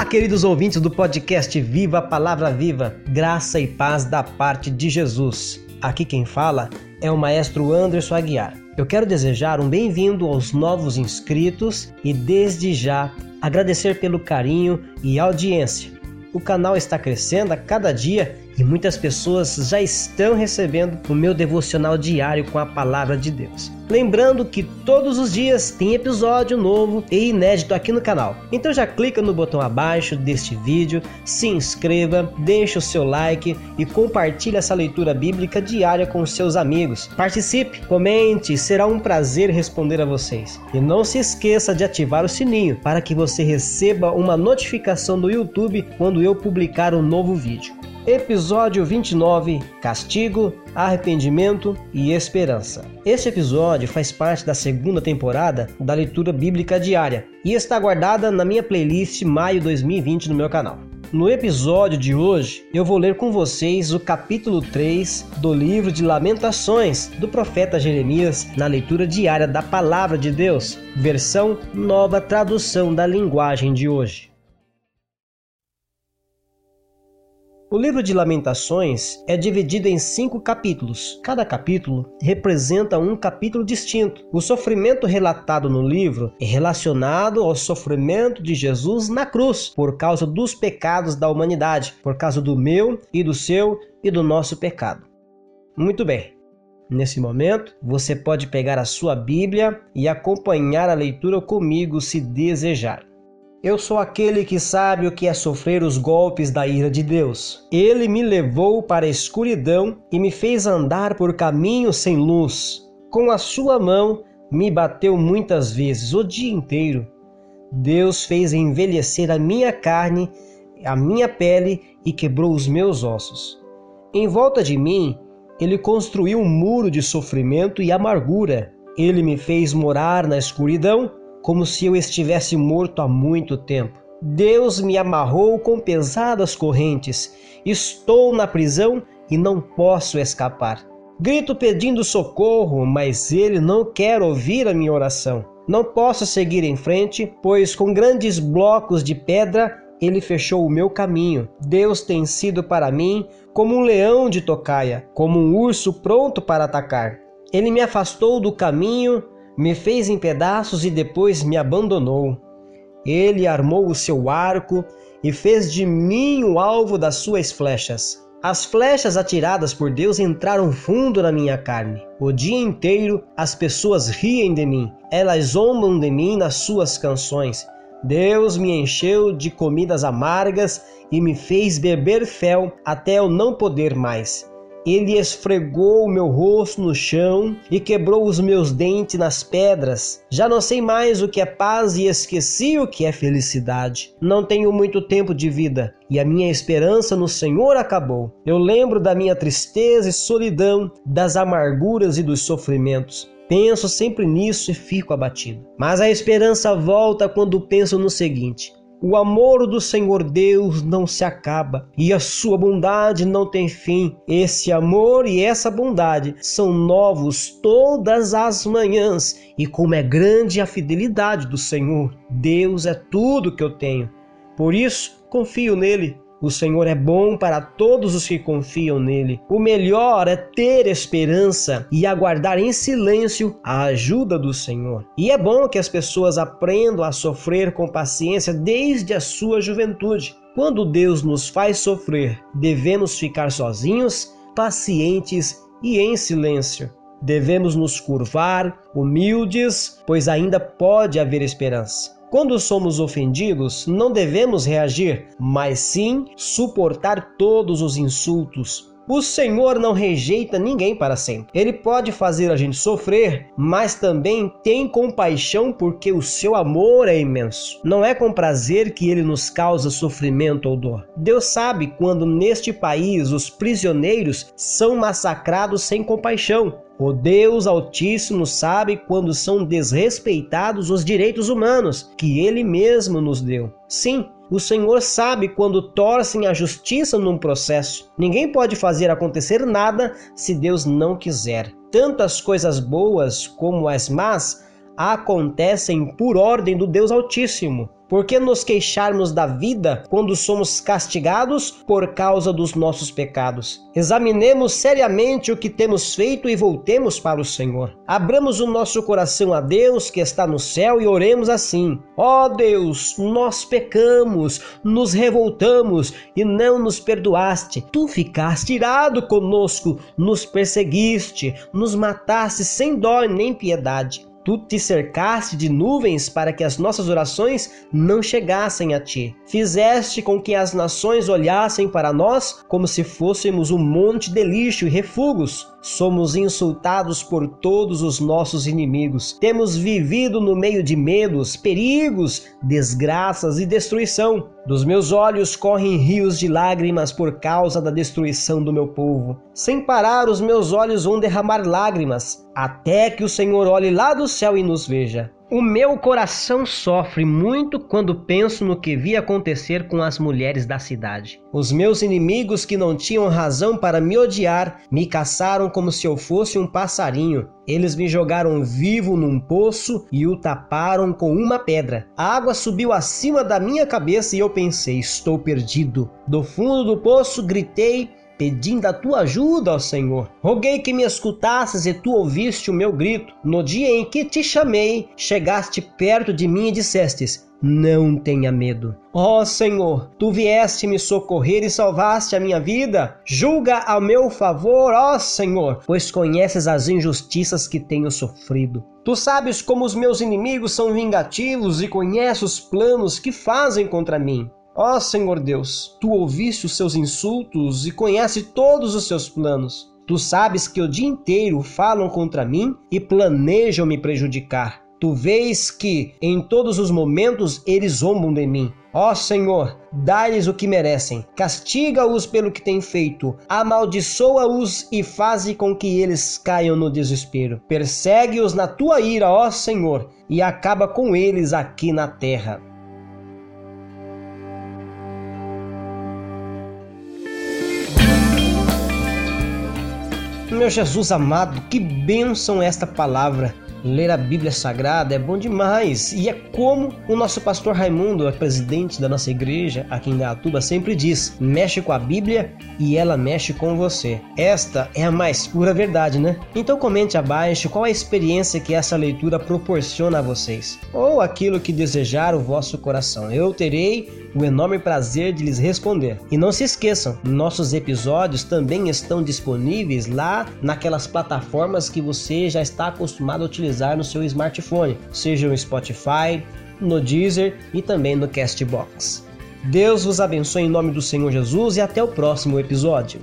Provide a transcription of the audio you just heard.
Olá, queridos ouvintes do podcast Viva a Palavra Viva, graça e paz da parte de Jesus. Aqui quem fala é o maestro Anderson Aguiar. Eu quero desejar um bem-vindo aos novos inscritos e, desde já, agradecer pelo carinho e audiência. O canal está crescendo a cada dia e muitas pessoas já estão recebendo o meu devocional diário com a palavra de Deus. Lembrando que todos os dias tem episódio novo e inédito aqui no canal. Então já clica no botão abaixo deste vídeo, se inscreva, deixe o seu like e compartilhe essa leitura bíblica diária com seus amigos. Participe, comente, será um prazer responder a vocês. E não se esqueça de ativar o sininho para que você receba uma notificação do YouTube quando eu publicar um novo vídeo. Episódio 29: Castigo, Arrependimento e Esperança. Este episódio faz parte da segunda temporada da leitura bíblica diária e está guardada na minha playlist Maio 2020 no meu canal. No episódio de hoje, eu vou ler com vocês o capítulo 3 do livro de Lamentações do profeta Jeremias na leitura diária da Palavra de Deus, versão nova tradução da linguagem de hoje. O livro de Lamentações é dividido em cinco capítulos. Cada capítulo representa um capítulo distinto. O sofrimento relatado no livro é relacionado ao sofrimento de Jesus na cruz, por causa dos pecados da humanidade, por causa do meu e do seu e do nosso pecado. Muito bem. Nesse momento, você pode pegar a sua Bíblia e acompanhar a leitura comigo se desejar. Eu sou aquele que sabe o que é sofrer os golpes da ira de Deus. Ele me levou para a escuridão e me fez andar por caminhos sem luz. Com a sua mão me bateu muitas vezes, o dia inteiro. Deus fez envelhecer a minha carne, a minha pele e quebrou os meus ossos. Em volta de mim, ele construiu um muro de sofrimento e amargura. Ele me fez morar na escuridão como se eu estivesse morto há muito tempo. Deus me amarrou com pesadas correntes. Estou na prisão e não posso escapar. Grito pedindo socorro, mas ele não quer ouvir a minha oração. Não posso seguir em frente, pois com grandes blocos de pedra ele fechou o meu caminho. Deus tem sido para mim como um leão de tocaia, como um urso pronto para atacar. Ele me afastou do caminho me fez em pedaços e depois me abandonou. Ele armou o seu arco e fez de mim o alvo das suas flechas. As flechas atiradas por Deus entraram fundo na minha carne. O dia inteiro as pessoas riem de mim, elas zombam de mim nas suas canções. Deus me encheu de comidas amargas e me fez beber fel até eu não poder mais. Ele esfregou o meu rosto no chão e quebrou os meus dentes nas pedras. Já não sei mais o que é paz e esqueci o que é felicidade. Não tenho muito tempo de vida e a minha esperança no Senhor acabou. Eu lembro da minha tristeza e solidão, das amarguras e dos sofrimentos. Penso sempre nisso e fico abatido. Mas a esperança volta quando penso no seguinte: o amor do Senhor Deus não se acaba e a sua bondade não tem fim. Esse amor e essa bondade são novos todas as manhãs, e como é grande a fidelidade do Senhor. Deus é tudo que eu tenho. Por isso, confio nele o Senhor é bom para todos os que confiam nele. O melhor é ter esperança e aguardar em silêncio a ajuda do Senhor. E é bom que as pessoas aprendam a sofrer com paciência desde a sua juventude. Quando Deus nos faz sofrer, devemos ficar sozinhos, pacientes e em silêncio. Devemos nos curvar, humildes, pois ainda pode haver esperança. Quando somos ofendidos, não devemos reagir, mas sim suportar todos os insultos. O Senhor não rejeita ninguém para sempre. Ele pode fazer a gente sofrer, mas também tem compaixão porque o seu amor é imenso. Não é com prazer que ele nos causa sofrimento ou dor. Deus sabe quando neste país os prisioneiros são massacrados sem compaixão. O Deus Altíssimo sabe quando são desrespeitados os direitos humanos que Ele mesmo nos deu. Sim, o Senhor sabe quando torcem a justiça num processo. Ninguém pode fazer acontecer nada se Deus não quiser. Tantas coisas boas como as más acontecem por ordem do Deus Altíssimo. Por que nos queixarmos da vida quando somos castigados por causa dos nossos pecados? Examinemos seriamente o que temos feito e voltemos para o Senhor. Abramos o nosso coração a Deus que está no céu e oremos assim: Ó oh Deus, nós pecamos, nos revoltamos e não nos perdoaste. Tu ficaste irado conosco, nos perseguiste, nos mataste sem dó nem piedade. Tu te cercaste de nuvens para que as nossas orações não chegassem a ti. Fizeste com que as nações olhassem para nós como se fôssemos um monte de lixo e refugos. Somos insultados por todos os nossos inimigos. Temos vivido no meio de medos, perigos, desgraças e destruição. Dos meus olhos correm rios de lágrimas por causa da destruição do meu povo. Sem parar, os meus olhos vão derramar lágrimas, até que o Senhor olhe lá do céu e nos veja. O meu coração sofre muito quando penso no que vi acontecer com as mulheres da cidade. Os meus inimigos, que não tinham razão para me odiar, me caçaram como se eu fosse um passarinho. Eles me jogaram vivo num poço e o taparam com uma pedra. A água subiu acima da minha cabeça e eu pensei: estou perdido. Do fundo do poço gritei pedindo a tua ajuda, ó Senhor. Roguei que me escutasses e tu ouviste o meu grito. No dia em que te chamei, chegaste perto de mim e dissestes: não tenha medo. Ó Senhor, tu vieste me socorrer e salvaste a minha vida. Julga a meu favor, ó Senhor, pois conheces as injustiças que tenho sofrido. Tu sabes como os meus inimigos são vingativos e conheces os planos que fazem contra mim. Ó Senhor Deus, tu ouviste os seus insultos e conhece todos os seus planos. Tu sabes que o dia inteiro falam contra mim e planejam me prejudicar. Tu vês que em todos os momentos eles zombam de mim. Ó Senhor, dá-lhes o que merecem. Castiga-os pelo que têm feito. Amaldiçoa-os e faze com que eles caiam no desespero. Persegue-os na tua ira, ó Senhor, e acaba com eles aqui na terra. Meu Jesus amado, que bênção esta palavra ler a Bíblia Sagrada é bom demais. E é como o nosso pastor Raimundo, é presidente da nossa igreja aqui em Gatuba, sempre diz: mexe com a Bíblia e ela mexe com você. Esta é a mais pura verdade, né? Então comente abaixo qual a experiência que essa leitura proporciona a vocês, ou aquilo que desejar o vosso coração. Eu terei o enorme prazer de lhes responder. E não se esqueçam, nossos episódios também estão disponíveis lá naquelas plataformas que você já está acostumado a utilizar no seu smartphone, seja no Spotify, no Deezer e também no Castbox. Deus vos abençoe em nome do Senhor Jesus e até o próximo episódio.